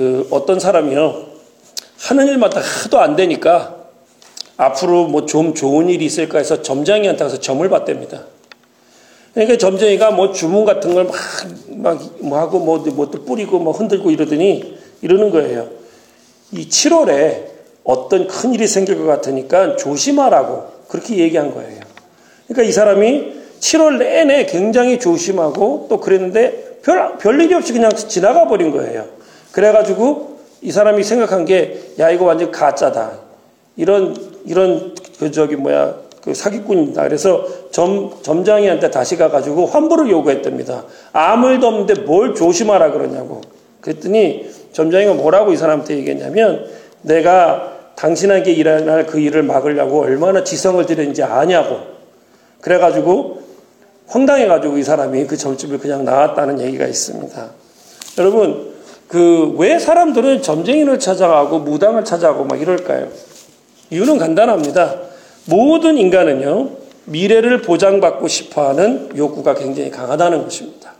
그 어떤 사람이요. 하는 일마다 하도 안 되니까 앞으로 뭐 좀 좋은 일이 있을까 해서 점장이한테 가서 점을 받답니다. 그러니까 점쟁이가 뭐 주문 같은 걸 막, 막, 뭐 하고 뭐, 뭐또 뿌리고 뭐 흔들고 이러더니 이러는 거예요. 이 7월에 어떤 큰 일이 생길 것 같으니까 조심하라고 그렇게 얘기한 거예요. 그러니까 이 사람이 7월 내내 굉장히 조심하고 또 그랬는데 별, 별 일이 없이 그냥 지나가 버린 거예요. 그래가지고 이 사람이 생각한 게, 야, 이거 완전 가짜다. 이런, 이런, 그, 저기, 뭐야, 그 사기꾼이다. 그래서 점, 점장이한테 다시 가가지고 환불을 요구했답니다. 아무 일도 없는데 뭘 조심하라 그러냐고. 그랬더니 점장이가 뭐라고 이 사람한테 얘기했냐면, 내가 당신에게 일어날 그 일을 막으려고 얼마나 지성을 들였는지 아냐고. 그래가지고 황당해가지고 이 사람이 그 점집을 그냥 나왔다는 얘기가 있습니다. 여러분, 그 왜 사람들은 점쟁이를 찾아가고 무당을 찾아가고 막 이럴까요? 이유는 간단합니다. 모든 인간은요, 미래를 보장받고 싶어 하는 욕구가 굉장히 강하다는 것입니다.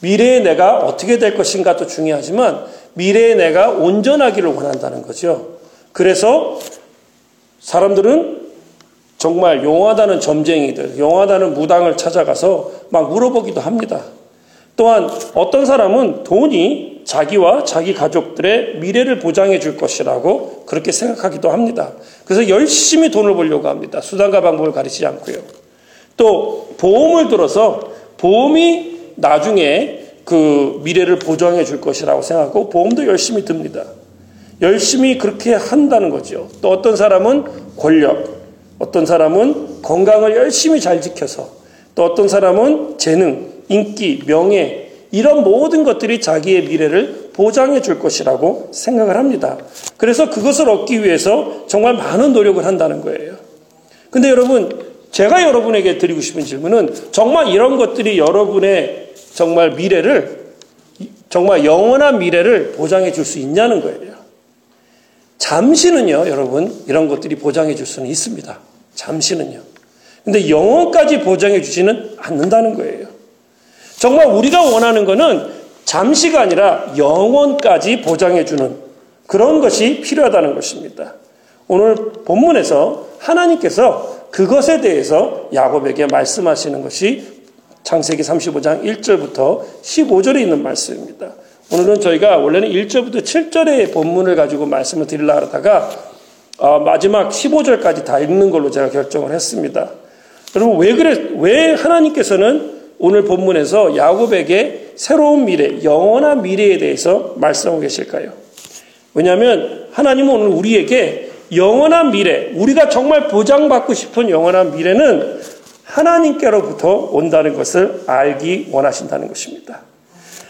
미래의 내가 어떻게 될 것인가도 중요하지만 미래의 내가 온전하기를 원한다는 거죠. 그래서 사람들은 정말 용하다는 점쟁이들, 용하다는 무당을 찾아가서 막 물어보기도 합니다. 또한 어떤 사람은 돈이 자기와 자기 가족들의 미래를 보장해 줄 것이라고 그렇게 생각하기도 합니다. 그래서 열심히 돈을 벌려고 합니다. 수단과 방법을 가리지 않고요. 또 보험을 들어서 보험이 나중에 그 미래를 보장해 줄 것이라고 생각하고 보험도 열심히 듭니다. 열심히 그렇게 한다는 거죠. 또 어떤 사람은 권력, 어떤 사람은 건강을 열심히 잘 지켜서, 또 어떤 사람은 재능, 인기, 명예, 이런 모든 것들이 자기의 미래를 보장해 줄 것이라고 생각을 합니다. 그래서 그것을 얻기 위해서 정말 많은 노력을 한다는 거예요. 근데 여러분, 제가 여러분에게 드리고 싶은 질문은 정말 이런 것들이 여러분의 정말 미래를, 정말 영원한 미래를 보장해 줄 수 있냐는 거예요. 잠시는요, 여러분, 이런 것들이 보장해 줄 수는 있습니다. 잠시는요. 근데 영원까지 보장해 주지는 않는다는 거예요. 정말 우리가 원하는 것은 잠시가 아니라 영원까지 보장해 주는 그런 것이 필요하다는 것입니다. 오늘 본문에서 하나님께서 그것에 대해서 야곱에게 말씀하시는 것이 창세기 35장 1절부터 15절에 있는 말씀입니다. 오늘은 저희가 원래는 1절부터 7절의 본문을 가지고 말씀을 드리려 하다가 어, 마지막 15절까지 다 읽는 걸로 제가 결정을 했습니다. 여러분 왜 그래 왜 하나님께서는 오늘 본문에서 야곱에게 새로운 미래, 영원한 미래에 대해서 말씀하고 계실까요? 왜냐하면 하나님은 오늘 우리에게 영원한 미래, 우리가 정말 보장받고 싶은 영원한 미래는 하나님께로부터 온다는 것을 알기 원하신다는 것입니다.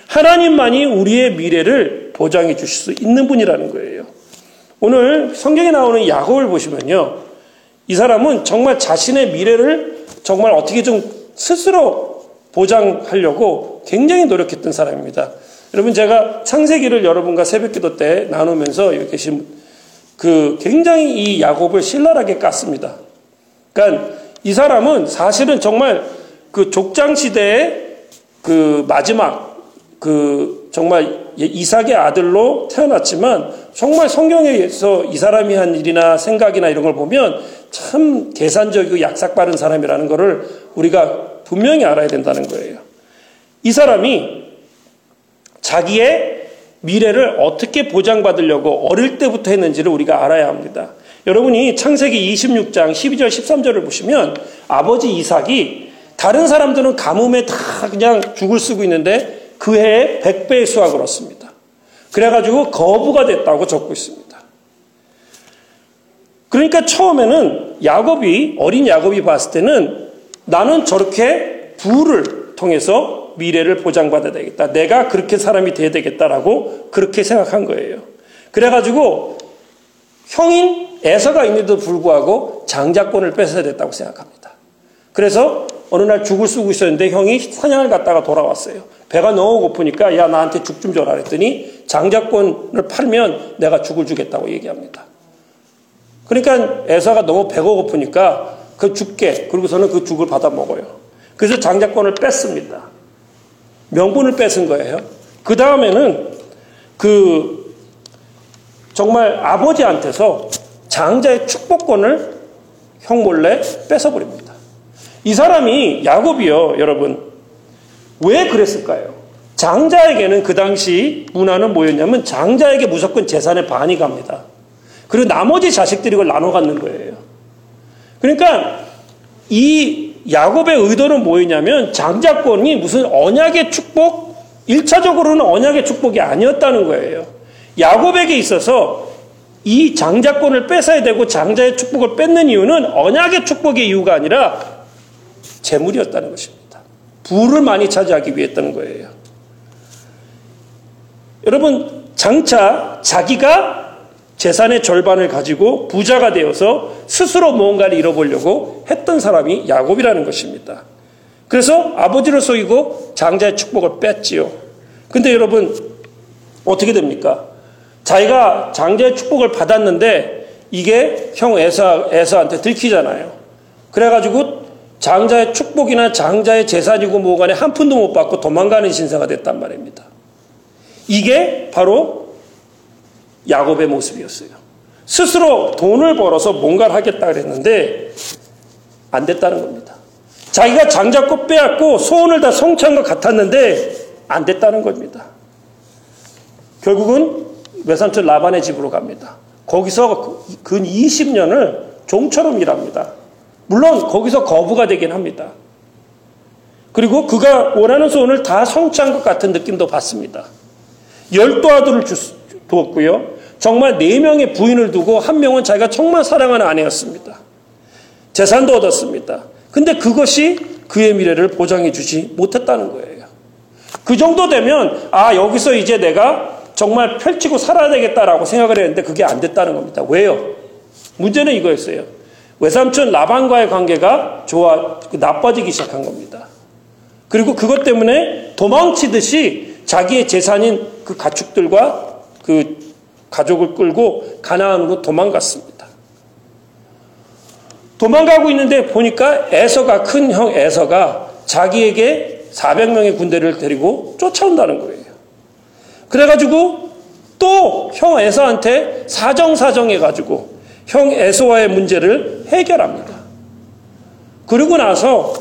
하나님만이 우리의 미래를 보장해 주실 수 있는 분이라는 거예요. 오늘 성경에 나오는 야곱을 보시면요. 이 사람은 정말 자신의 미래를 정말 어떻게 좀 스스로 보장하려고 굉장히 노력했던 사람입니다. 여러분 제가 창세기를 여러분과 새벽기도 때 나누면서 여기 계신 그 굉장히 이 야곱을 신랄하게 깠습니다. 그러니까 이 사람은 사실은 정말 그 족장 시대의 그 마지막 그 정말 이삭의 아들로 태어났지만 정말 성경에서 이 사람이 한 일이나 생각이나 이런 걸 보면 참 계산적이고 약삭 빠른 사람이라는 것을 우리가 분명히 알아야 된다는 거예요. 이 사람이 자기의 미래를 어떻게 보장받으려고 어릴 때부터 했는지를 우리가 알아야 합니다. 여러분이 창세기 26장 12절 13절을 보시면 아버지 이삭이 다른 사람들은 가뭄에 다 그냥 죽을 쓰고 있는데 그 해에 100배의 수확을 얻습니다. 그래가지고 거부가 됐다고 적고 있습니다. 그러니까 처음에는 야곱이, 어린 야곱이 봤을 때는 나는 저렇게 부를 통해서 미래를 보장받아야 되겠다. 내가 그렇게 사람이 돼야 되겠다라고 그렇게 생각한 거예요. 그래가지고 형인 에서가 있는데도 불구하고 장자권을 뺏어야 됐다고 생각합니다. 그래서 어느 날 죽을 쓰고 있었는데 형이 사냥을 갔다가 돌아왔어요. 배가 너무 고프니까 야 나한테 죽 좀 줘라 그랬더니 장자권을 팔면 내가 죽을 주겠다고 얘기합니다. 그러니까 에사가 너무 배가 고프니까 그 죽게 그리고서는 그 죽을 받아 먹어요. 그래서 장자권을 뺐습니다. 명분을 뺏은 거예요. 그 다음에는 그 정말 아버지한테서 장자의 축복권을 형 몰래 뺏어버립니다. 이 사람이 야곱이요, 여러분. 왜 그랬을까요? 장자에게는 그 당시 문화는 뭐였냐면 장자에게 무조건 재산의 반이 갑니다. 그리고 나머지 자식들이 이걸 나눠 갖는 거예요. 그러니까 이 야곱의 의도는 뭐였냐면 장자권이 무슨 언약의 축복, 1차적으로는 언약의 축복이 아니었다는 거예요. 야곱에게 있어서 이 장자권을 뺏어야 되고 장자의 축복을 뺏는 이유는 언약의 축복의 이유가 아니라 재물이었다는 것입니다. 부를 많이 차지하기 위했다는 거예요. 여러분, 장차 자기가 재산의 절반을 가지고 부자가 되어서 스스로 무언가를 잃어보려고 했던 사람이 야곱이라는 것입니다. 그래서 아버지를 속이고 장자의 축복을 뺐지요. 근데 여러분, 어떻게 됩니까? 자기가 장자의 축복을 받았는데 이게 형 에서, 에서한테 들키잖아요. 그래가지고 장자의 축복이나 장자의 재산이고 뭐간에 한 푼도 못 받고 도망가는 신세가 됐단 말입니다. 이게 바로 야곱의 모습이었어요. 스스로 돈을 벌어서 뭔가를 하겠다 그랬는데 안 됐다는 겁니다. 자기가 장자꽃 빼앗고 소원을 다 성취한 것 같았는데 안 됐다는 겁니다. 결국은 외삼촌 라반의 집으로 갑니다. 거기서 근 20년을 종처럼 일합니다. 물론 거기서 거부가 되긴 합니다. 그리고 그가 원하는 소원을 다 성취한 것 같은 느낌도 받습니다. 열두 아들을 두었고요. 정말 네 명의 부인을 두고 한 명은 자기가 정말 사랑하는 아내였습니다. 재산도 얻었습니다. 근데 그것이 그의 미래를 보장해 주지 못했다는 거예요. 그 정도 되면 아 여기서 이제 내가 정말 펼치고 살아야 되겠다라고 생각을 했는데 그게 안 됐다는 겁니다. 왜요? 문제는 이거였어요. 외삼촌 라반과의 관계가 좋아 나빠지기 시작한 겁니다. 그리고 그것 때문에 도망치듯이 자기의 재산인 그 가축들과 그 가족을 끌고 가나안으로 도망갔습니다. 도망가고 있는데 보니까 에서가 큰 형 에서가 자기에게 400명의 군대를 데리고 쫓아온다는 거예요. 그래가지고 또 형 에서한테 사정사정 해가지고 형 에서와의 문제를 해결합니다. 그리고 나서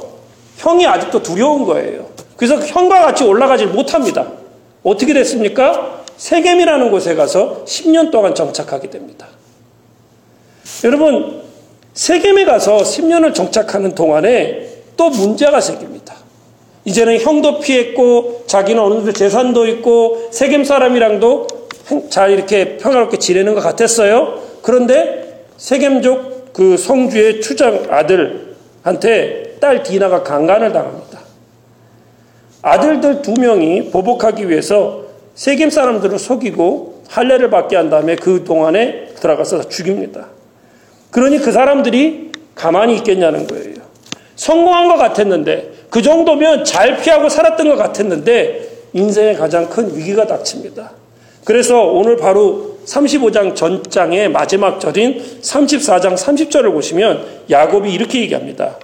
형이 아직도 두려운 거예요. 그래서 형과 같이 올라가지 못합니다. 어떻게 됐습니까? 세겜이라는 곳에 가서 10년 동안 정착하게 됩니다. 여러분, 세겜에 가서 10년을 정착하는 동안에 또 문제가 생깁니다. 이제는 형도 피했고 자기는 어느 정도 재산도 있고 세겜 사람이랑도 잘 이렇게 평화롭게 지내는 것 같았어요. 그런데 세겜족 그 성주의 추장 아들한테 딸 디나가 강간을 당합니다. 아들들 두 명이 보복하기 위해서 세겜 사람들을 속이고 할례를 받게 한 다음에 그 동안에 들어가서 죽입니다. 그러니 그 사람들이 가만히 있겠냐는 거예요. 성공한 것 같았는데 그 정도면 잘 피하고 살았던 것 같았는데 인생의 가장 큰 위기가 닥칩니다. 그래서 오늘 바로 35장 전장의 마지막 절인 34장 30절을 보시면 야곱이 이렇게 얘기합니다.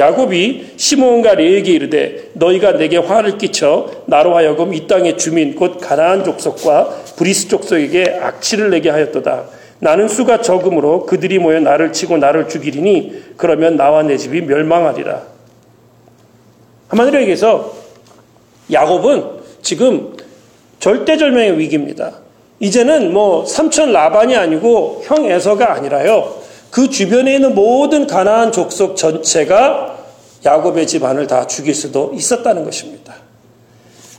야곱이 시므온과 레위에게 이르되 너희가 내게 화를 끼쳐 나로 하여금 이 땅의 주민 곧 가나안 족속과 브리스 족속에게 악취를 내게 하였도다. 나는 수가 적음으로 그들이 모여 나를 치고 나를 죽이리니 그러면 나와 내 집이 멸망하리라. 한마디로 얘기해서 야곱은 지금 절대절명의 위기입니다. 이제는 뭐 삼촌 라반이 아니고 형 에서가 아니라요. 그 주변에 있는 모든 가나안 족속 전체가 야곱의 집안을 다 죽일 수도 있었다는 것입니다.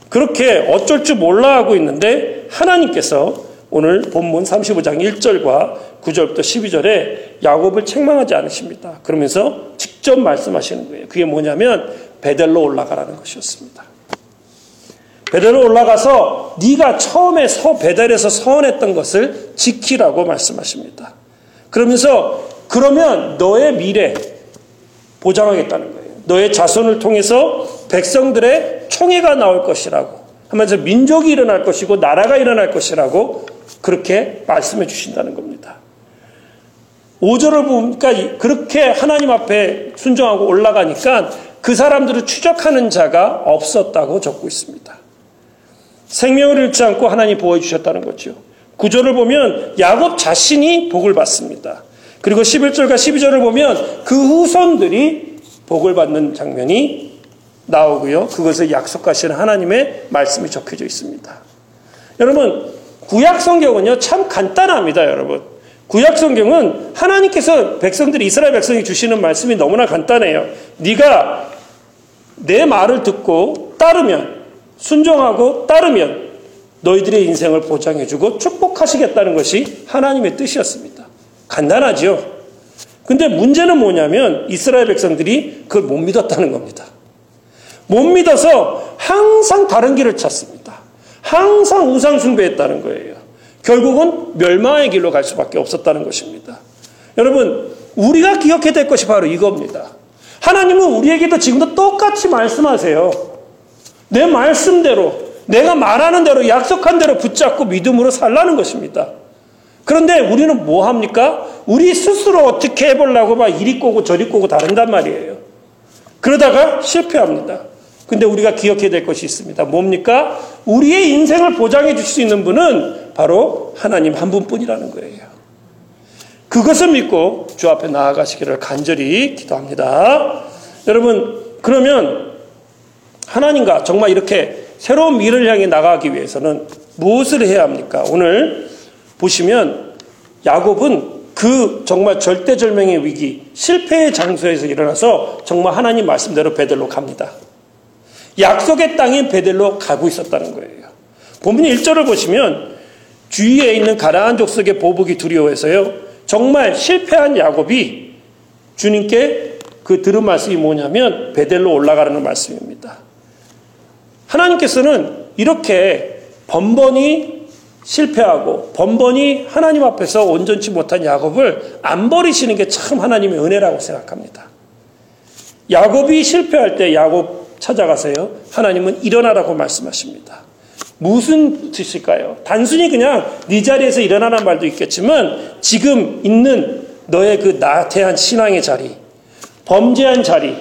그렇게 어쩔 줄 몰라 하고 있는데 하나님께서 오늘 본문 35장 1절과 9절부터 12절에 야곱을 책망하지 않으십니다. 그러면서 직접 말씀하시는 거예요. 그게 뭐냐면 베델로 올라가라는 것이었습니다. 베델로 올라가서 네가 처음에 서 베델에서 서원했던 것을 지키라고 말씀하십니다. 그러면서 그러면 너의 미래 보장하겠다는 거예요. 너의 자손을 통해서 백성들의 총회가 나올 것이라고 하면서 민족이 일어날 것이고 나라가 일어날 것이라고 그렇게 말씀해 주신다는 겁니다. 5절을 보니까 그렇게 하나님 앞에 순종하고 올라가니까 그 사람들을 추적하는 자가 없었다고 적고 있습니다. 생명을 잃지 않고 하나님 보호해 주셨다는 거죠. 구절을 보면 야곱 자신이 복을 받습니다. 그리고 11절과 12절을 보면 그 후손들이 복을 받는 장면이 나오고요. 그것을 약속하시는 하나님의 말씀이 적혀져 있습니다. 여러분, 구약 성경은요, 참 간단합니다, 여러분. 구약 성경은 하나님께서 백성들이 이스라엘 백성이 주시는 말씀이 너무나 간단해요. 네가 내 말을 듣고 따르면 순종하고 따르면 너희들의 인생을 보장해주고 축복하시겠다는 것이 하나님의 뜻이었습니다. 간단하죠. 근데 문제는 뭐냐면 이스라엘 백성들이 그걸 못 믿었다는 겁니다. 못 믿어서 항상 다른 길을 찾습니다. 항상 우상 숭배했다는 거예요. 결국은 멸망의 길로 갈 수밖에 없었다는 것입니다. 여러분, 우리가 기억해야 될 것이 바로 이겁니다. 하나님은 우리에게도 지금도 똑같이 말씀하세요. 내 말씀대로, 내가 말하는 대로, 약속한 대로 붙잡고 믿음으로 살라는 것입니다. 그런데 우리는 뭐 합니까? 우리 스스로 어떻게 해보려고 막 이리 꼬고 저리 꼬고 다른단 말이에요. 그러다가 실패합니다. 근데 우리가 기억해야 될 것이 있습니다. 뭡니까? 우리의 인생을 보장해 줄 수 있는 분은 바로 하나님 한 분뿐이라는 거예요. 그것을 믿고 주 앞에 나아가시기를 간절히 기도합니다. 여러분, 그러면 하나님과 정말 이렇게 새로운 미래를 향해 나가기 위해서는 무엇을 해야 합니까? 오늘 보시면 야곱은 그 정말 절대절명의 위기, 실패의 장소에서 일어나서 정말 하나님 말씀대로 베델로 갑니다. 약속의 땅인 베델로 가고 있었다는 거예요. 본문 1절을 보시면 주위에 있는 가나안 족속의 보복이 두려워해서요. 정말 실패한 야곱이 주님께 그 들은 말씀이 뭐냐면 베델로 올라가라는 말씀입니다. 하나님께서는 이렇게 번번이 실패하고 번번이 하나님 앞에서 온전치 못한 야곱을 안 버리시는 게 참 하나님의 은혜라고 생각합니다. 야곱이 실패할 때 야곱 찾아가세요. 하나님은 일어나라고 말씀하십니다. 무슨 뜻일까요? 단순히 그냥 네 자리에서 일어나는 말도 있겠지만 지금 있는 너의 그 나태한 신앙의 자리, 범죄한 자리,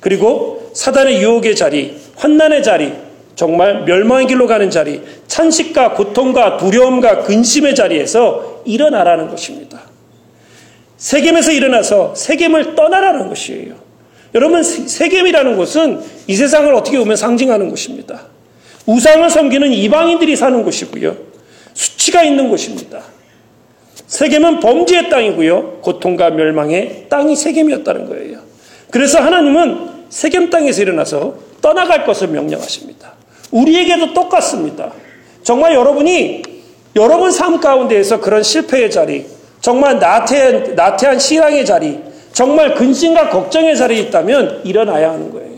그리고 사단의 유혹의 자리, 환난의 자리, 정말 멸망의 길로 가는 자리, 찬식과 고통과 두려움과 근심의 자리에서 일어나라는 것입니다. 세겜에서 일어나서 세겜을 떠나라는 것이에요. 여러분, 세겜이라는 곳은 이 세상을 어떻게 보면 상징하는 곳입니다. 우상을 섬기는 이방인들이 사는 곳이고요. 수치가 있는 곳입니다. 세겜은 범죄의 땅이고요. 고통과 멸망의 땅이 세겜이었다는 거예요. 그래서 하나님은 세겜 땅에서 일어나서 떠나갈 것을 명령하십니다. 우리에게도 똑같습니다. 정말 여러분이 여러분 삶 가운데에서 그런 실패의 자리, 정말 나태한, 나태한 신앙의 자리, 정말 근심과 걱정의 자리에 있다면 일어나야 하는 거예요.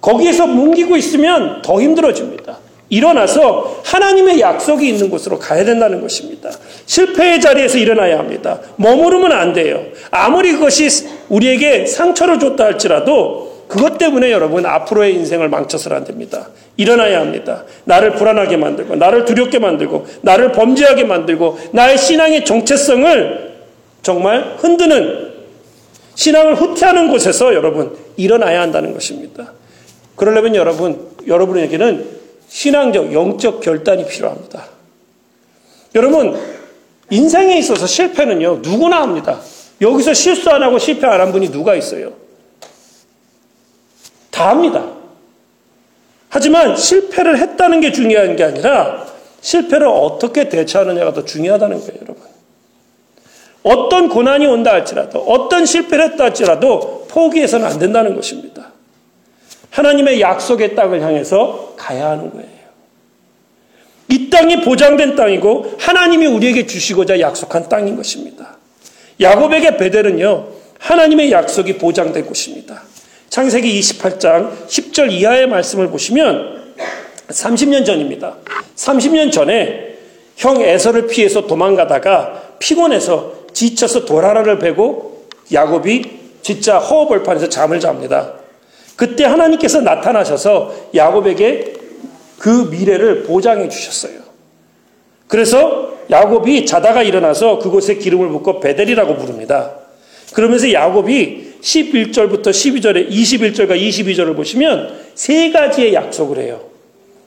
거기에서 뭉기고 있으면 더 힘들어집니다. 일어나서 하나님의 약속이 있는 곳으로 가야 된다는 것입니다. 실패의 자리에서 일어나야 합니다. 머무르면 안 돼요. 아무리 그것이 우리에게 상처를 줬다 할지라도 그것 때문에 여러분 앞으로의 인생을 망쳐서는 안 됩니다. 일어나야 합니다. 나를 불안하게 만들고, 나를 두렵게 만들고, 나를 범죄하게 만들고, 나의 신앙의 정체성을 정말 흔드는 신앙을 후퇴하는 곳에서 여러분 일어나야 한다는 것입니다. 그러려면 여러분, 여러분에게는 신앙적, 영적 결단이 필요합니다. 여러분, 인생에 있어서 실패는요, 누구나 합니다. 여기서 실수 안 하고 실패 안 한 분이 누가 있어요? 다 합니다. 하지만 실패를 했다는 게 중요한 게 아니라 실패를 어떻게 대처하느냐가 더 중요하다는 거예요, 여러분. 어떤 고난이 온다 할지라도, 어떤 실패를 했다 할지라도 포기해서는 안 된다는 것입니다. 하나님의 약속의 땅을 향해서 가야 하는 거예요. 이 땅이 보장된 땅이고 하나님이 우리에게 주시고자 약속한 땅인 것입니다. 야곱에게 베델은요, 하나님의 약속이 보장된 곳입니다. 창세기 28장 10절 이하의 말씀을 보시면 30년 전입니다. 30년 전에 형 에서를 피해서 도망가다가 피곤해서 지쳐서 도라라를 베고 야곱이 진짜 허허벌판에서 잠을 잡니다. 그때 하나님께서 나타나셔서 야곱에게 그 미래를 보장해 주셨어요. 그래서 야곱이 자다가 일어나서 그곳에 기름을 붓고 베델이라고 부릅니다. 그러면서 야곱이 11절부터 12절에 21절과 22절을 보시면 세 가지의 약속을 해요.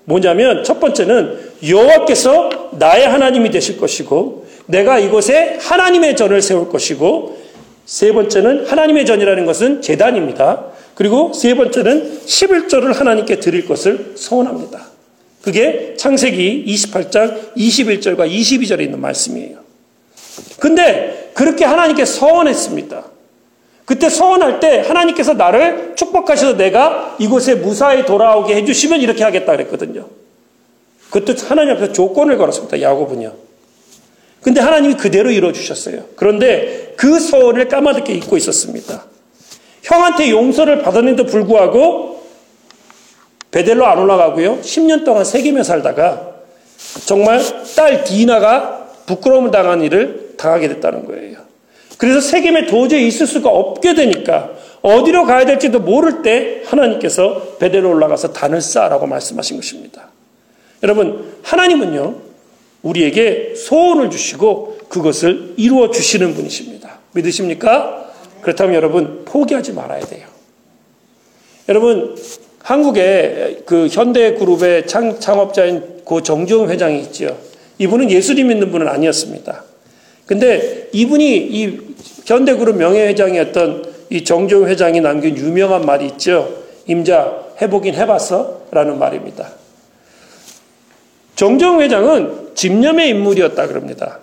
뭐냐면 첫 번째는 여호와께서 나의 하나님이 되실 것이고 내가 이곳에 하나님의 전을 세울 것이고 세 번째는 하나님의 전이라는 것은 재단입니다. 그리고 세 번째는 11절을 하나님께 드릴 것을 소원합니다. 그게 창세기 28장 21절과 22절에 있는 말씀이에요. 근데 그렇게 하나님께 서원했습니다. 그때 서원할 때 하나님께서 나를 축복하셔서 내가 이곳에 무사히 돌아오게 해주시면 이렇게 하겠다 그랬거든요. 그때 하나님 앞에서 조건을 걸었습니다. 야곱은요. 근데 하나님이 그대로 이루어주셨어요. 그런데 그 서원을 까마득히 잊고 있었습니다. 형한테 용서를 받았는데도 불구하고 베델로 안 올라가고요. 10년 동안 세계며 살다가 정말 딸 디나가 부끄러움을 당한 일을 당하게 됐다는 거예요. 그래서 세겜에 도저히 있을 수가 없게 되니까 어디로 가야 될지도 모를 때 하나님께서 베델로 올라가서 단을 쌓으라고 말씀하신 것입니다. 여러분, 하나님은요, 우리에게 소원을 주시고 그것을 이루어 주시는 분이십니다. 믿으십니까? 그렇다면 여러분, 포기하지 말아야 돼요. 여러분, 한국에 그 현대 그룹의 창, 창업자인 고 정지용 회장이 있죠. 이분은 예수님 믿는 분은 아니었습니다. 근데 이분이 이 현대그룹 명예회장이었던 이 정종 회장이 남긴 유명한 말이 있죠. 임자 해보긴 해봤어? 라는 말입니다. 정종 회장은 집념의 인물이었다 그럽니다.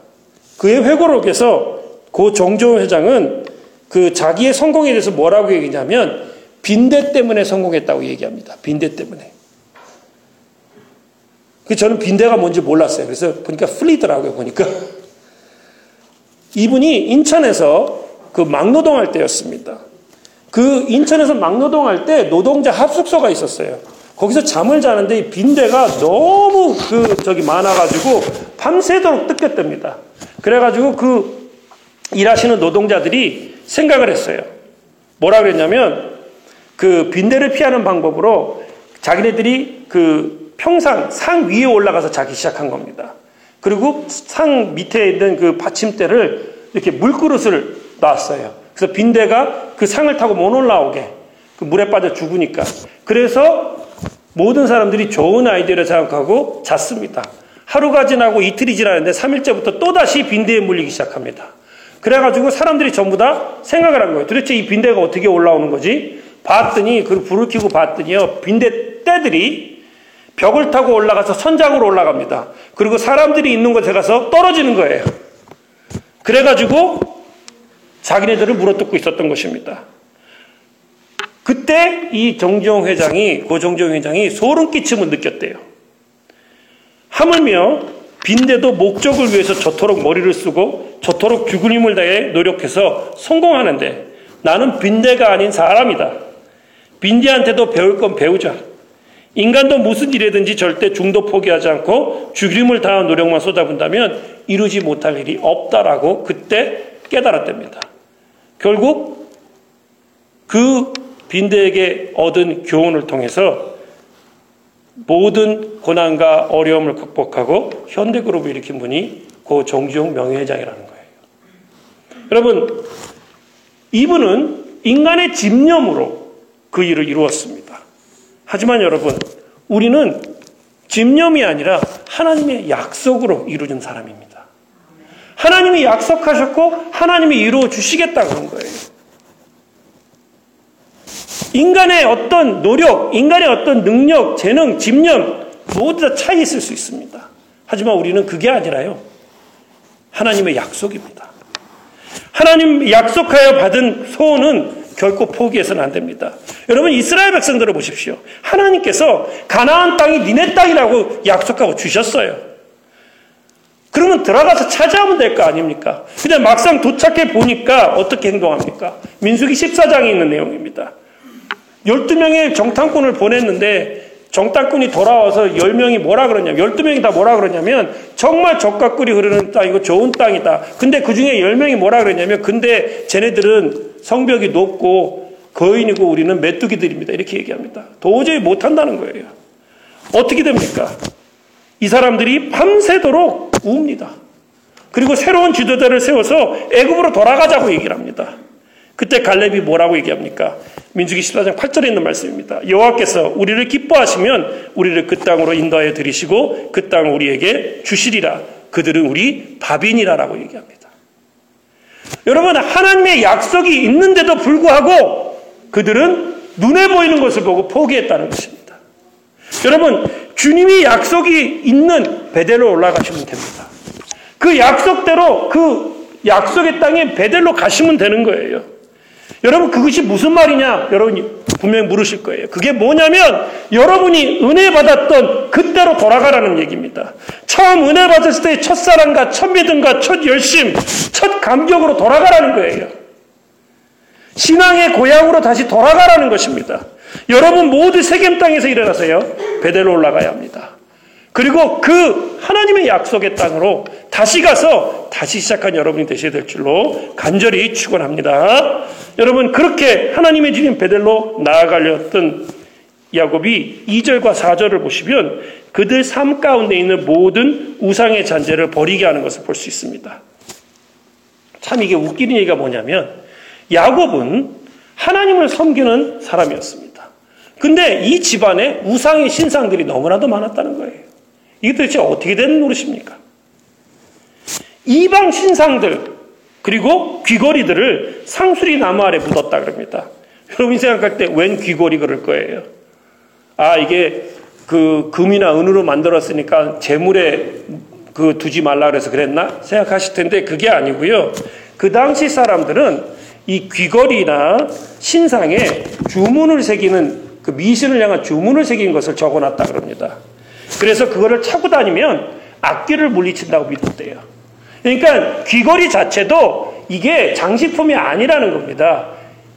그의 회고록에서 고 정종 회장은 그 자기의 성공에 대해서 뭐라고 얘기냐면 빈대 때문에 성공했다고 얘기합니다. 빈대 때문에. 그 저는 빈대가 뭔지 몰랐어요. 그래서 보니까 풀리더라고요. 보니까 이분이 인천에서 그 막노동 할 때였습니다. 그 인천에서 막노동 할 때 노동자 합숙소가 있었어요. 거기서 잠을 자는데 빈대가 너무 그 저기 많아가지고 밤새도록 뜯겼답니다. 그래가지고 그 일하시는 노동자들이 생각을 했어요. 뭐라 그랬냐면 그 빈대를 피하는 방법으로 자기네들이 그 평상 상 위에 올라가서 자기 시작한 겁니다. 그리고 상 밑에 있는 그 받침대를 이렇게 물그릇을 놨어요. 그래서 빈대가 그 상을 타고 못 올라오게 그 물에 빠져 죽으니까. 그래서 모든 사람들이 좋은 아이디어를 생각하고 잤습니다. 하루가 지나고 이틀이 지나는데 3일째부터 또다시 빈대에 물리기 시작합니다. 그래가지고 사람들이 전부 다 생각을 한 거예요. 도대체 이 빈대가 어떻게 올라오는 거지? 봤더니, 그 불을 켜고 봤더니요, 빈대 떼들이 벽을 타고 올라가서 선장으로 올라갑니다. 그리고 사람들이 있는 곳에 가서 떨어지는 거예요. 그래가지고 자기네들을 물어뜯고 있었던 것입니다. 그때 이 정지용 회장이, 고정지용 회장이 소름 끼침을 느꼈대요. 하물며 빈대도 목적을 위해서 저토록 머리를 쓰고 저토록 죽은 힘을 다해 노력해서 성공하는데 나는 빈대가 아닌 사람이다. 빈대한테도 배울 건 배우자. 인간도 무슨 일이든지 절대 중도 포기하지 않고 죽임을 다한 노력만 쏟아본다면 이루지 못할 일이 없다라고 그때 깨달았답니다. 결국 그 빈대에게 얻은 교훈을 통해서 모든 고난과 어려움을 극복하고 현대그룹을 일으킨 분이 고 정주영 명예회장이라는 거예요. 여러분, 이분은 인간의 집념으로 그 일을 이루었습니다. 하지만 여러분, 우리는 집념이 아니라 하나님의 약속으로 이루어진 사람입니다. 하나님이 약속하셨고 하나님이 이루어 주시겠다 그런 거예요. 인간의 어떤 노력, 인간의 어떤 능력, 재능, 집념 모두 다 차이 있을 수 있습니다. 하지만 우리는 그게 아니라요. 하나님의 약속입니다. 하나님 약속하여 받은 소원은 결코 포기해서는 안 됩니다. 여러분 이스라엘 백성들을 보십시오. 하나님께서 가나안 땅이 니네 땅이라고 약속하고 주셨어요. 그러면 들어가서 찾아오면 될 거 아닙니까? 근데 막상 도착해 보니까 어떻게 행동합니까? 민수기 14장에 있는 내용입니다. 12명의 정탐꾼을 보냈는데 정탐꾼이 돌아와서 10명이 뭐라 그러냐면 12명이 다 뭐라 그러냐면 정말 적과 꿀이 흐르는 땅이고 좋은 땅이다. 근데 그 중에 10명이 뭐라 그러냐면 근데 쟤네들은 성벽이 높고 거인이고 우리는 메뚜기들입니다. 이렇게 얘기합니다. 도저히 못한다는 거예요. 어떻게 됩니까? 이 사람들이 밤새도록 웁니다. 그리고 새로운 지도자를 세워서 애굽으로 돌아가자고 얘기를 합니다. 그때 갈렙이 뭐라고 얘기합니까? 민주기 14장 8절에 있는 말씀입니다. 여호와께서 우리를 기뻐하시면 우리를 그 땅으로 인도하여 들이시고 그 땅을 우리에게 주시리라. 그들은 우리 밥이니라라고 얘기합니다. 여러분 하나님의 약속이 있는데도 불구하고 그들은 눈에 보이는 것을 보고 포기했다는 것입니다. 여러분 주님이 약속이 있는 베델로 올라가시면 됩니다. 그 약속대로 그 약속의 땅에 베델로 가시면 되는 거예요. 여러분 그것이 무슨 말이냐? 여러분이 분명히 물으실 거예요. 그게 뭐냐면 여러분이 은혜 받았던 그때로 돌아가라는 얘기입니다. 처음 은혜 받았을 때의 첫사랑과 첫 믿음과 첫 열심, 첫 감격으로 돌아가라는 거예요. 신앙의 고향으로 다시 돌아가라는 것입니다. 여러분 모두 세겜 땅에서 일어나서요. 베델로 올라가야 합니다. 그리고 그 하나님의 약속의 땅으로 다시 가서 다시 시작한 여러분이 되셔야 될 줄로 간절히 축원합니다. 여러분 그렇게 하나님의 주님 베델로 나아가려던 야곱이 2절과 4절을 보시면 그들 삶 가운데 있는 모든 우상의 잔재를 버리게 하는 것을 볼 수 있습니다. 참 이게 웃기는 얘기가 뭐냐면 야곱은 하나님을 섬기는 사람이었습니다. 근데 이 집안에 우상의 신상들이 너무나도 많았다는 거예요. 이게 도대체 어떻게 된 노릇입니까? 이방 신상들 그리고 귀걸이들을 상수리 나무 아래 묻었다 그럽니다. 여러분이 생각할 때 웬 귀걸이 그럴 거예요? 아 이게 그 금이나 은으로 만들었으니까 재물에 그 두지 말라 그래서 그랬나 생각하실 텐데 그게 아니고요. 그 당시 사람들은 이 귀걸이나 신상에 주문을 새기는 그 미신을 향한 주문을 새긴 것을 적어놨다 그럽니다. 그래서 그거를 차고 다니면 악기를 물리친다고 믿었대요. 그러니까 귀걸이 자체도 이게 장식품이 아니라는 겁니다.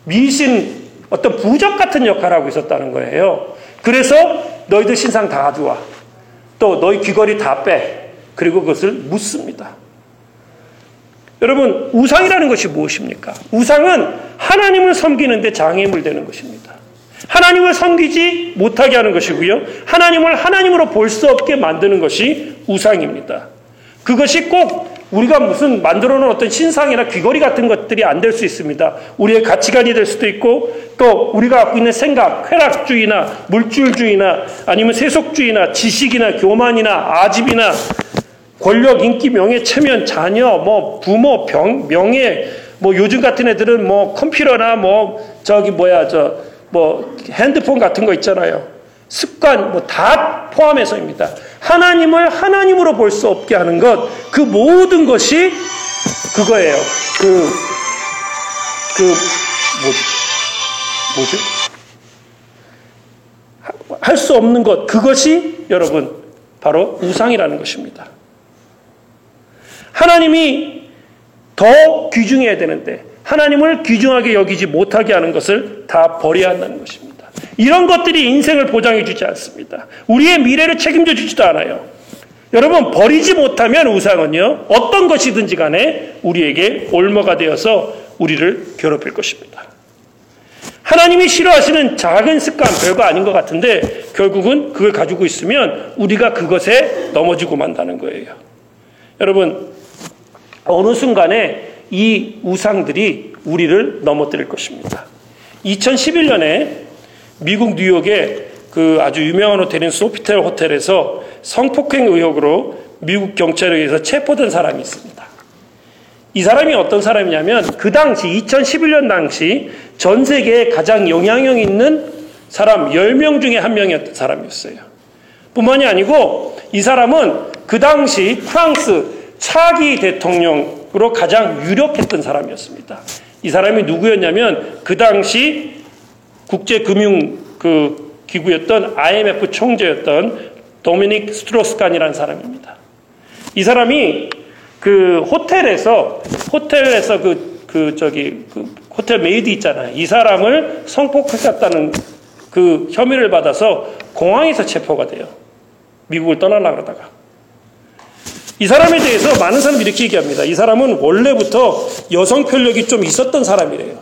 미신 어떤 부적 같은 역할을 하고 있었다는 거예요. 그래서 너희들 신상 다 가져와. 또 너희 귀걸이 다 빼. 그리고 그것을 묻습니다. 여러분, 우상이라는 것이 무엇입니까? 우상은 하나님을 섬기는데 장애물 되는 것입니다. 하나님을 섬기지 못하게 하는 것이고요. 하나님을 하나님으로 볼 수 없게 만드는 것이 우상입니다. 그것이 꼭 우리가 무슨 만들어 놓은 어떤 신상이나 귀걸이 같은 것들이 안 될 수 있습니다. 우리의 가치관이 될 수도 있고 또 우리가 갖고 있는 생각, 쾌락주의나 물질주의나 아니면 세속주의나 지식이나 교만이나 아집이나 권력, 인기, 명예, 체면, 자녀, 뭐 부모, 병, 명예, 뭐 요즘 같은 애들은 뭐 컴퓨터나 뭐 저기 뭐야 저 뭐 핸드폰 같은 거 있잖아요. 습관 뭐 다 포함해서입니다. 하나님을 하나님으로 볼 수 없게 하는 것, 그 모든 것이 그거예요. 그, 그, 뭐, 뭐지? 할 수 없는 것, 그것이 여러분, 바로 우상이라는 것입니다. 하나님이 더 귀중해야 되는데, 하나님을 귀중하게 여기지 못하게 하는 것을 다 버려야 한다는 것입니다. 이런 것들이 인생을 보장해 주지 않습니다. 우리의 미래를 책임져 주지도 않아요. 여러분, 버리지 못하면 우상은요, 어떤 것이든지 간에 우리에게 올머가 되어서 우리를 괴롭힐 것입니다. 하나님이 싫어하시는 작은 습관, 별거 아닌 것 같은데, 결국은 그걸 가지고 있으면 우리가 그것에 넘어지고 만다는 거예요. 여러분, 어느 순간에 이 우상들이 우리를 넘어뜨릴 것입니다. 2011년에 미국 뉴욕의 그 아주 유명한 호텔인 소피텔 호텔에서 성폭행 의혹으로 미국 경찰에 의해서 체포된 사람이 있습니다. 이 사람이 어떤 사람이냐면 그 당시 2011년 당시 전 세계에 가장 영향력 있는 사람 10명 중에 한 명이었던 사람이었어요. 뿐만이 아니고 이 사람은 그 당시 프랑스 차기 대통령 으로 가장 유력했던 사람이었습니다. 이 사람이 누구였냐면 그 당시 국제금융 그 기구였던 IMF 총재였던 도미닉 스트로스칸이라는 사람입니다. 이 사람이 그 호텔에서 호텔에서 그, 그 저기 그 호텔 메이드 있잖아요. 이 사람을 성폭행했다는 그 혐의를 받아서 공항에서 체포가 돼요. 미국을 떠나려 그러다가. 이 사람에 대해서 많은 사람이 이렇게 얘기합니다. 이 사람은 원래부터 여성 편력이 좀 있었던 사람이래요.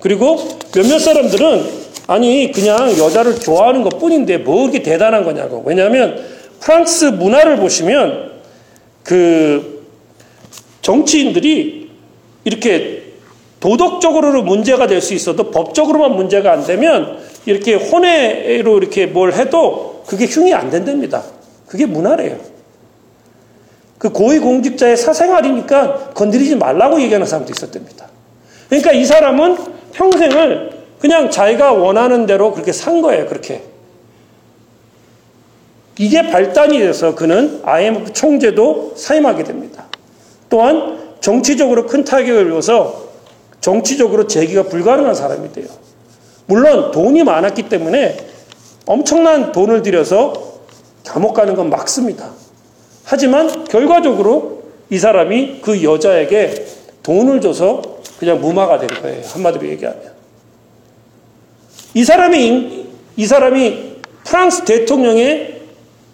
그리고 몇몇 사람들은 아니 그냥 여자를 좋아하는 것 뿐인데 뭐 그렇게 대단한 거냐고. 왜냐하면 프랑스 문화를 보시면 그 정치인들이 이렇게 도덕적으로 문제가 될 수 있어도 법적으로만 문제가 안 되면 이렇게 혼외로 이렇게 뭘 해도 그게 흉이 안 된답니다. 그게 문화래요. 그 고위공직자의 사생활이니까 건드리지 말라고 얘기하는 사람도 있었답니다. 그러니까 이 사람은 평생을 그냥 자기가 원하는 대로 그렇게 산 거예요. 그렇게. 이게 발단이 돼서 그는 IMF 총재도 사임하게 됩니다. 또한 정치적으로 큰 타격을 입어서 정치적으로 재기가 불가능한 사람이 돼요. 물론 돈이 많았기 때문에 엄청난 돈을 들여서 감옥 가는 건 막습니다. 하지만 결과적으로 이 사람이 그 여자에게 돈을 줘서 그냥 무마가 될 거예요. 한마디로 얘기하면. 이 사람이, 이 사람이 프랑스 대통령의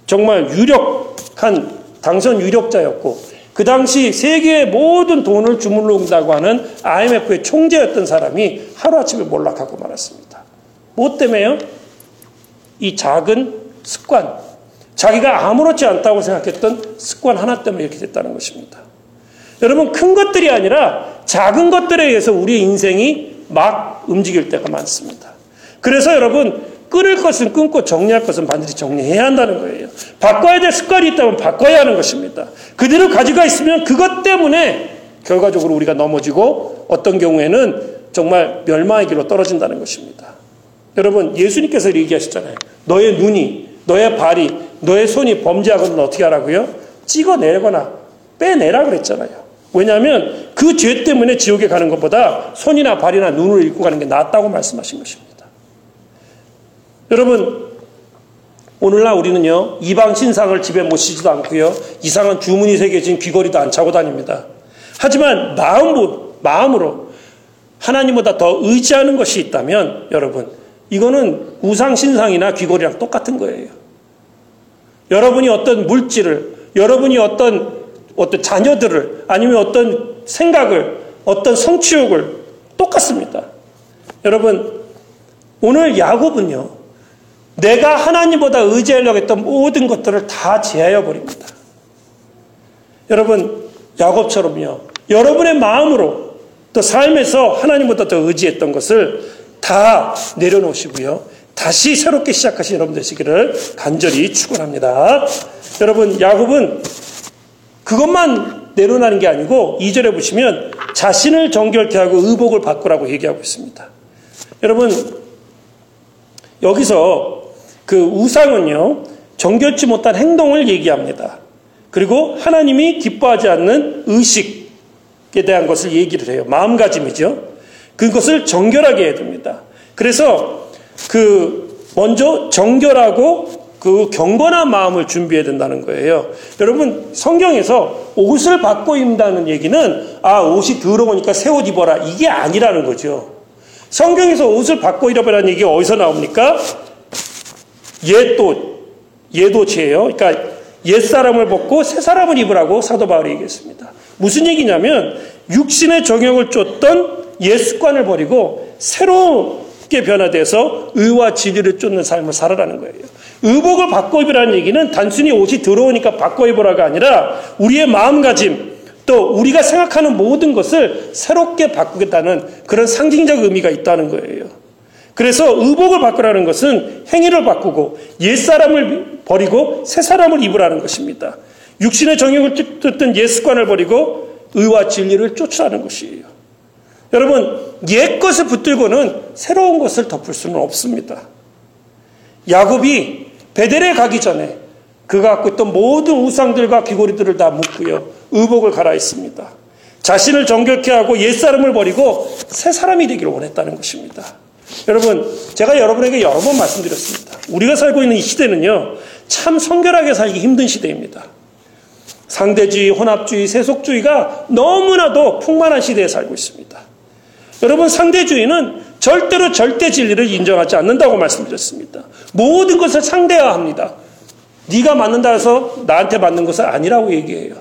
정말 유력한 당선 유력자였고, 그 당시 세계의 모든 돈을 주물러 온다고 하는 IMF의 총재였던 사람이 하루아침에 몰락하고 말았습니다. 뭐 때문에요? 이 작은 습관, 자기가 아무렇지 않다고 생각했던 습관 하나 때문에 이렇게 됐다는 것입니다. 여러분, 큰 것들이 아니라 작은 것들에 의해서 우리의 인생이 막 움직일 때가 많습니다. 그래서 여러분, 끊을 것은 끊고 정리할 것은 반드시 정리해야 한다는 거예요. 바꿔야 될 습관이 있다면 바꿔야 하는 것입니다. 그대로 가지고 있으면 그것 때문에 결과적으로 우리가 넘어지고 어떤 경우에는 정말 멸망의 길로 떨어진다는 것입니다. 여러분, 예수님께서 얘기하셨잖아요. 너의 눈이, 너의 발이, 너의 손이 범죄하거든 어떻게 하라고요? 찍어내거나 빼내라 그랬잖아요. 왜냐하면 그 죄 때문에 지옥에 가는 것보다 손이나 발이나 눈을 잃고 가는 게 낫다고 말씀하신 것입니다. 여러분, 오늘날 우리는요, 이방 신상을 집에 모시지도 않고요, 이상한 주문이 새겨진 귀걸이도 안 차고 다닙니다. 하지만 마음으로, 마음으로 하나님보다 더 의지하는 것이 있다면, 여러분, 이거는 우상 신상이나 귀걸이랑 똑같은 거예요. 여러분이 어떤 물질을, 여러분이 어떤 어떤 자녀들을 아니면 어떤 생각을 어떤 성취욕을 똑같습니다. 여러분 오늘 야곱은요 내가 하나님보다 의지하려고 했던 모든 것들을 다 제하여 버립니다. 여러분 야곱처럼요 여러분의 마음으로 또 삶에서 하나님보다 더 의지했던 것을 다 내려놓으시고요 다시 새롭게 시작하신 여러분 되시기를 간절히 축원합니다. 여러분 야곱은 그것만 내려놓는 게 아니고 2절에 보시면 자신을 정결케 하고 의복을 바꾸라고 얘기하고 있습니다. 여러분 여기서 그 우상은요 정결치 못한 행동을 얘기합니다. 그리고 하나님이 기뻐하지 않는 의식에 대한 것을 얘기를 해요. 마음가짐이죠. 그것을 정결하게 해야 됩니다. 그래서 그 먼저 정결하고 그 경건한 마음을 준비해야 된다는 거예요. 여러분 성경에서 옷을 바꿔 입는다는 얘기는 아 옷이 더러우니까 새 옷 입어라 이게 아니라는 거죠. 성경에서 옷을 바꿔 입어라는 얘기 어디서 나옵니까? 옛도 옛도체예요. 그러니까 옛 사람을 벗고 새 사람을 입으라고 사도 바울이 얘기했습니다. 무슨 얘기냐면 육신의 정욕을 쫓던 옛 습관을 버리고 새 롭게 변화돼서 의와 진리를 쫓는 삶을 살아라는 거예요. 의복을 바꿔 입으라는 얘기는 단순히 옷이 더러우니까 바꿔 입으라가 아니라 우리의 마음가짐 또 우리가 생각하는 모든 것을 새롭게 바꾸겠다는 그런 상징적 의미가 있다는 거예요. 그래서 의복을 바꾸라는 것은 행위를 바꾸고 옛사람을 버리고 새사람을 입으라는 것입니다. 육신의 정욕을 뜯던 옛 습관을 버리고 의와 진리를 쫓으라는 것이에요. 여러분, 옛 것을 붙들고는 새로운 것을 덮을 수는 없습니다. 야곱이 베델에 가기 전에 그가 갖고 있던 모든 우상들과 귀고리들을 다 묶고요. 의복을 갈아입습니다. 자신을 정결케 하고 옛사람을 버리고 새 사람이 되기를 원했다는 것입니다. 여러분, 제가 여러분에게 여러 번 말씀드렸습니다. 우리가 살고 있는 이 시대는요, 참 성결하게 살기 힘든 시대입니다. 상대주의, 혼합주의, 세속주의가 너무나도 풍만한 시대에 살고 있습니다. 여러분, 상대주의는 절대로 절대 진리를 인정하지 않는다고 말씀드렸습니다. 모든 것을 상대화합니다. 네가 맞는다 해서 나한테 맞는 것은 아니라고 얘기해요.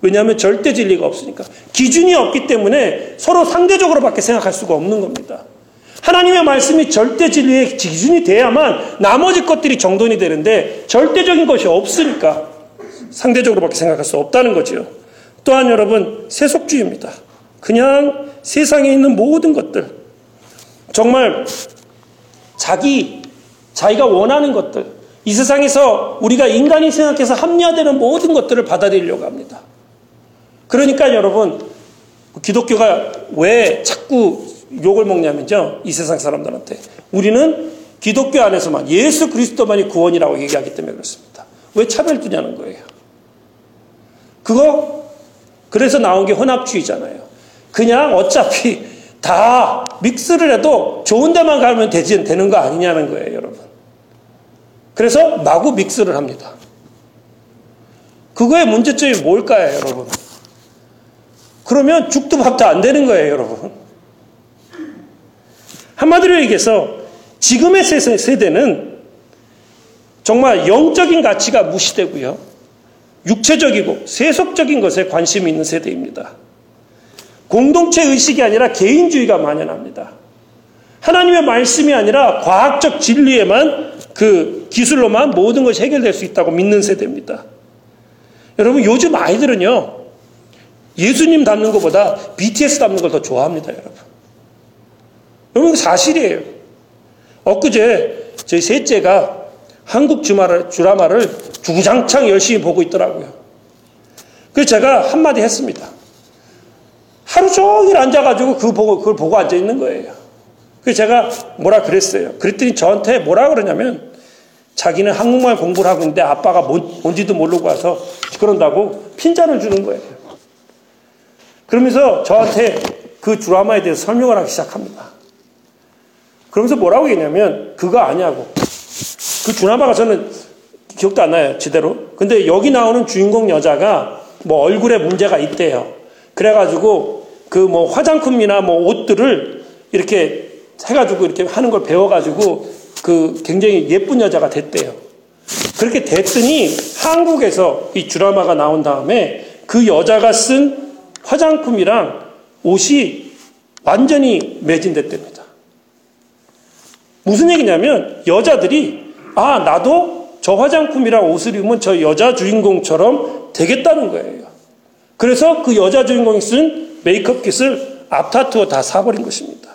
왜냐하면 절대 진리가 없으니까. 기준이 없기 때문에 서로 상대적으로밖에 생각할 수가 없는 겁니다. 하나님의 말씀이 절대 진리의 기준이 돼야만 나머지 것들이 정돈이 되는데 절대적인 것이 없으니까 상대적으로밖에 생각할 수 없다는 거죠. 또한 여러분 세속주의입니다. 그냥 세상에 있는 모든 것들, 정말 자기, 자기가 원하는 것들, 이 세상에서 우리가 인간이 생각해서 합리화되는 모든 것들을 받아들이려고 합니다. 그러니까 여러분, 기독교가 왜 자꾸 욕을 먹냐면요. 이 세상 사람들한테. 우리는 기독교 안에서만 예수 그리스도만이 구원이라고 얘기하기 때문에 그렇습니다. 왜 차별 두냐는 거예요. 그거 그래서 나온 게 혼합주의잖아요. 그냥 어차피 다 믹스를 해도 좋은 데만 가면 되지 되는 거 아니냐는 거예요, 여러분. 그래서 마구 믹스를 합니다. 그거의 문제점이 뭘까요, 여러분? 그러면 죽도 밥도 안 되는 거예요, 여러분. 한마디로 얘기해서 지금의 세대는 정말 영적인 가치가 무시되고요. 육체적이고 세속적인 것에 관심이 있는 세대입니다. 공동체 의식이 아니라 개인주의가 만연합니다. 하나님의 말씀이 아니라 과학적 진리에만 그 기술로만 모든 것이 해결될 수 있다고 믿는 세대입니다. 여러분 요즘 아이들은요 예수님 닮는 것보다 BTS 닮는 걸 더 좋아합니다, 여러분. 여러분 사실이에요. 엊그제 저희 셋째가 한국 드라마를 주구장창 열심히 보고 있더라고요. 그래서 제가 한마디 했습니다. 하루 종일 앉아가지고 그 보고, 그걸 보고 앉아 있는 거예요. 그래서 제가 뭐라 그랬어요. 그랬더니 저한테 뭐라 그러냐면 자기는 한국말 공부를 하고 있는데 아빠가 뭔지도 모르고 와서 그런다고 핀잔을 주는 거예요. 그러면서 저한테 그 드라마에 대해서 설명을 하기 시작합니다. 그러면서 뭐라고 했냐면 그거 아니냐고. 그 드라마가 저는 기억도 안 나요, 제대로. 근데 여기 나오는 주인공 여자가 뭐 얼굴에 문제가 있대요. 그래가지고 그 뭐 화장품이나 뭐 옷들을 이렇게 해가지고 이렇게 하는 걸 배워가지고 그 굉장히 예쁜 여자가 됐대요. 그렇게 됐더니 한국에서 이 드라마가 나온 다음에 그 여자가 쓴 화장품이랑 옷이 완전히 매진됐답니다. 무슨 얘기냐면 여자들이 아 나도 저 화장품이랑 옷을 입으면 저 여자 주인공처럼 되겠다는 거예요. 그래서 그 여자 주인공이 쓴 메이크업 킷을 앞타투어 다 사버린 것입니다.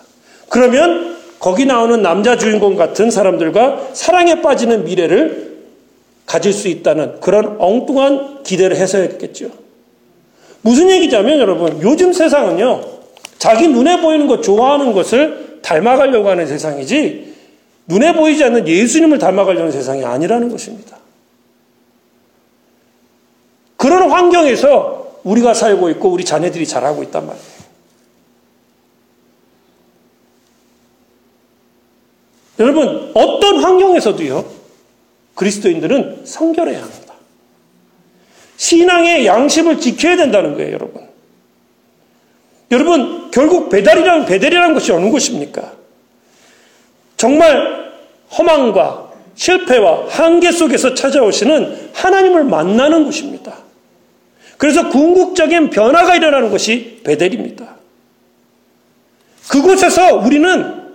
그러면 거기 나오는 남자 주인공 같은 사람들과 사랑에 빠지는 미래를 가질 수 있다는 그런 엉뚱한 기대를 해서였겠죠. 무슨 얘기냐면 여러분 요즘 세상은요 자기 눈에 보이는 것 좋아하는 것을 닮아가려고 하는 세상이지 눈에 보이지 않는 예수님을 닮아가려는 세상이 아니라는 것입니다. 그런 환경에서 우리가 살고 있고 우리 자녀들이 자라고 있단 말이에요. 여러분, 어떤 환경에서도요, 그리스도인들은 성결해야 합니다. 신앙의 양심을 지켜야 된다는 거예요, 여러분. 여러분, 결국 배달이라는, 배달이라는 것이 어느 것입니까? 정말 허망과 실패와 한계 속에서 찾아오시는 하나님을 만나는 곳입니다. 그래서 궁극적인 변화가 일어나는 것이 베델입니다. 그곳에서 우리는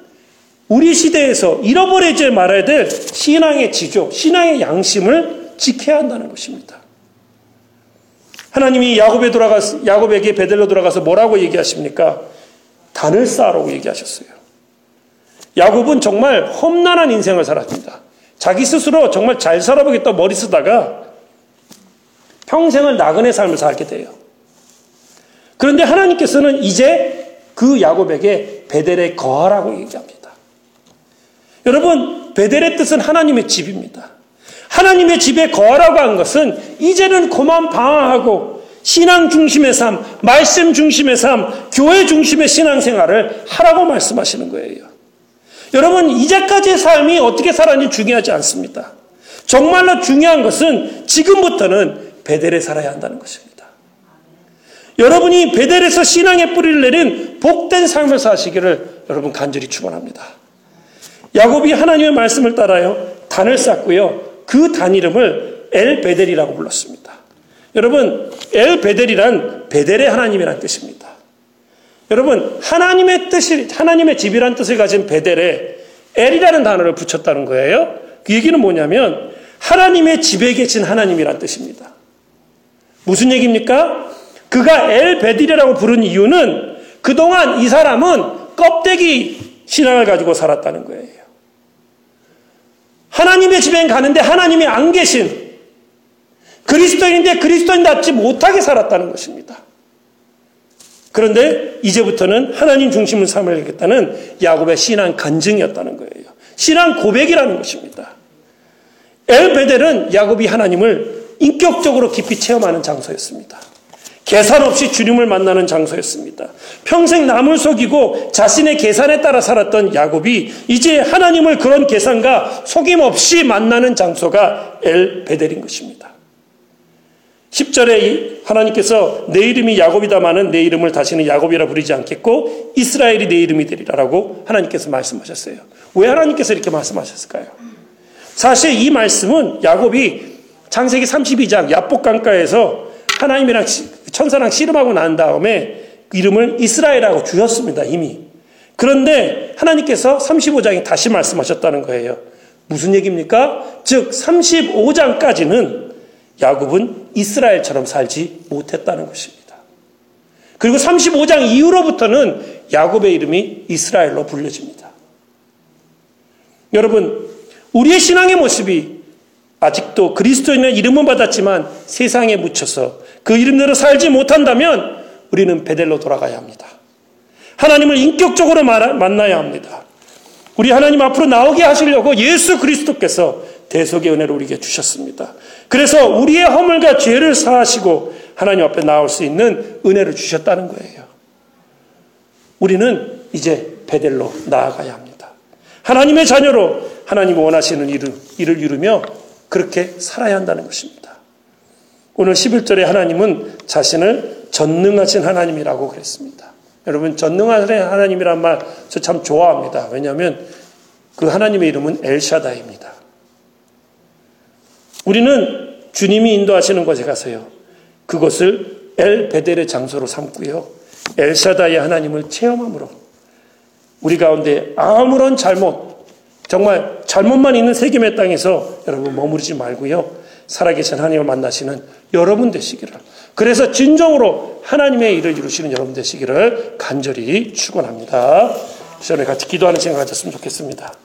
우리 시대에서 잃어버리지 말아야 될 신앙의 지조, 신앙의 양심을 지켜야 한다는 것입니다. 하나님이 야곱에 돌아가 야곱에게 베델로 돌아가서 뭐라고 얘기하십니까? 단을 쌓으라고 얘기하셨어요. 야곱은 정말 험난한 인생을 살았습니다. 자기 스스로 정말 잘 살아보겠다 머리 쓰다가 평생을 나그네 삶을 살게 돼요. 그런데 하나님께서는 이제 그 야곱에게 베델에 거하라고 얘기합니다. 여러분, 베델의 뜻은 하나님의 집입니다. 하나님의 집에 거하라고 한 것은 이제는 그만 방황하고 신앙 중심의 삶, 말씀 중심의 삶, 교회 중심의 신앙생활을 하라고 말씀하시는 거예요. 여러분, 이제까지의 삶이 어떻게 살았는지 중요하지 않습니다. 정말로 중요한 것은 지금부터는 베델에 살아야 한다는 것입니다. 여러분이 베델에서 신앙의 뿌리를 내린 복된 삶을 사시기를 여러분 간절히 축원합니다. 야곱이 하나님의 말씀을 따라요 단을 쌓고요 그 단 이름을 엘 베델이라고 불렀습니다. 여러분 엘 베델이란 베델의 하나님이란 뜻입니다. 여러분 하나님의 뜻이 하나님의 집이란 뜻을 가진 베델에 엘이라는 단어를 붙였다는 거예요. 그 얘기는 뭐냐면 하나님의 집에 계신 하나님이란 뜻입니다. 무슨 얘기입니까? 그가 엘 베델이라고 부른 이유는 그동안 이 사람은 껍데기 신앙을 가지고 살았다는 거예요. 하나님의 집에 가는데 하나님이 안 계신 그리스도인인데 그리스도인답지 못하게 살았다는 것입니다. 그런데 이제부터는 하나님 중심을 삼아야겠다는 야곱의 신앙 간증이었다는 거예요. 신앙 고백이라는 것입니다. 엘베델은 야곱이 하나님을 인격적으로 깊이 체험하는 장소였습니다. 계산 없이 주님을 만나는 장소였습니다. 평생 남을 속이고 자신의 계산에 따라 살았던 야곱이 이제 하나님을 그런 계산과 속임 없이 만나는 장소가 엘 베델인 것입니다. 10절에 하나님께서 내 이름이 야곱이다마는 내 이름을 다시는 야곱이라 부르지 않겠고 이스라엘이 내 이름이 되리라라고 하나님께서 말씀하셨어요. 왜 하나님께서 이렇게 말씀하셨을까요? 사실 이 말씀은 야곱이 창세기 32장 야복강가에서 하나님이랑 천사랑 씨름하고 난 다음에 이름을 이스라엘하고 주셨습니다. 이미. 그런데 하나님께서 35장에 다시 말씀하셨다는 거예요. 무슨 얘기입니까? 즉 35장까지는 야곱은 이스라엘처럼 살지 못했다는 것입니다. 그리고 35장 이후로부터는 야곱의 이름이 이스라엘로 불려집니다. 여러분, 우리의 신앙의 모습이 아직도 그리스도인의 이름은 받았지만 세상에 묻혀서 그 이름대로 살지 못한다면 우리는 베델로 돌아가야 합니다. 하나님을 인격적으로 만나야 합니다. 우리 하나님 앞으로 나오게 하시려고 예수 그리스도께서 대속의 은혜를 우리에게 주셨습니다. 그래서 우리의 허물과 죄를 사하시고 하나님 앞에 나올 수 있는 은혜를 주셨다는 거예요. 우리는 이제 베델로 나아가야 합니다. 하나님의 자녀로 하나님 원하시는 일을, 일을 이루며 그렇게 살아야 한다는 것입니다. 오늘 11절에 하나님은 자신을 전능하신 하나님이라고 그랬습니다. 여러분, 전능하신 하나님이란 말 저 참 좋아합니다. 왜냐하면 그 하나님의 이름은 엘샤다입니다. 우리는 주님이 인도하시는 곳에 가서요. 그것을 엘 베델의 장소로 삼고요. 엘샤다의 하나님을 체험함으로 우리 가운데 아무런 잘못, 정말 잘못만 있는 세겜의 땅에서 여러분 머무르지 말고요. 살아계신 하나님을 만나시는 여러분 되시기를. 그래서 진정으로 하나님의 일을 이루시는 여러분 되시기를 간절히 축원합니다. 시간에 같이 기도하는 시간 가졌으면 좋겠습니다.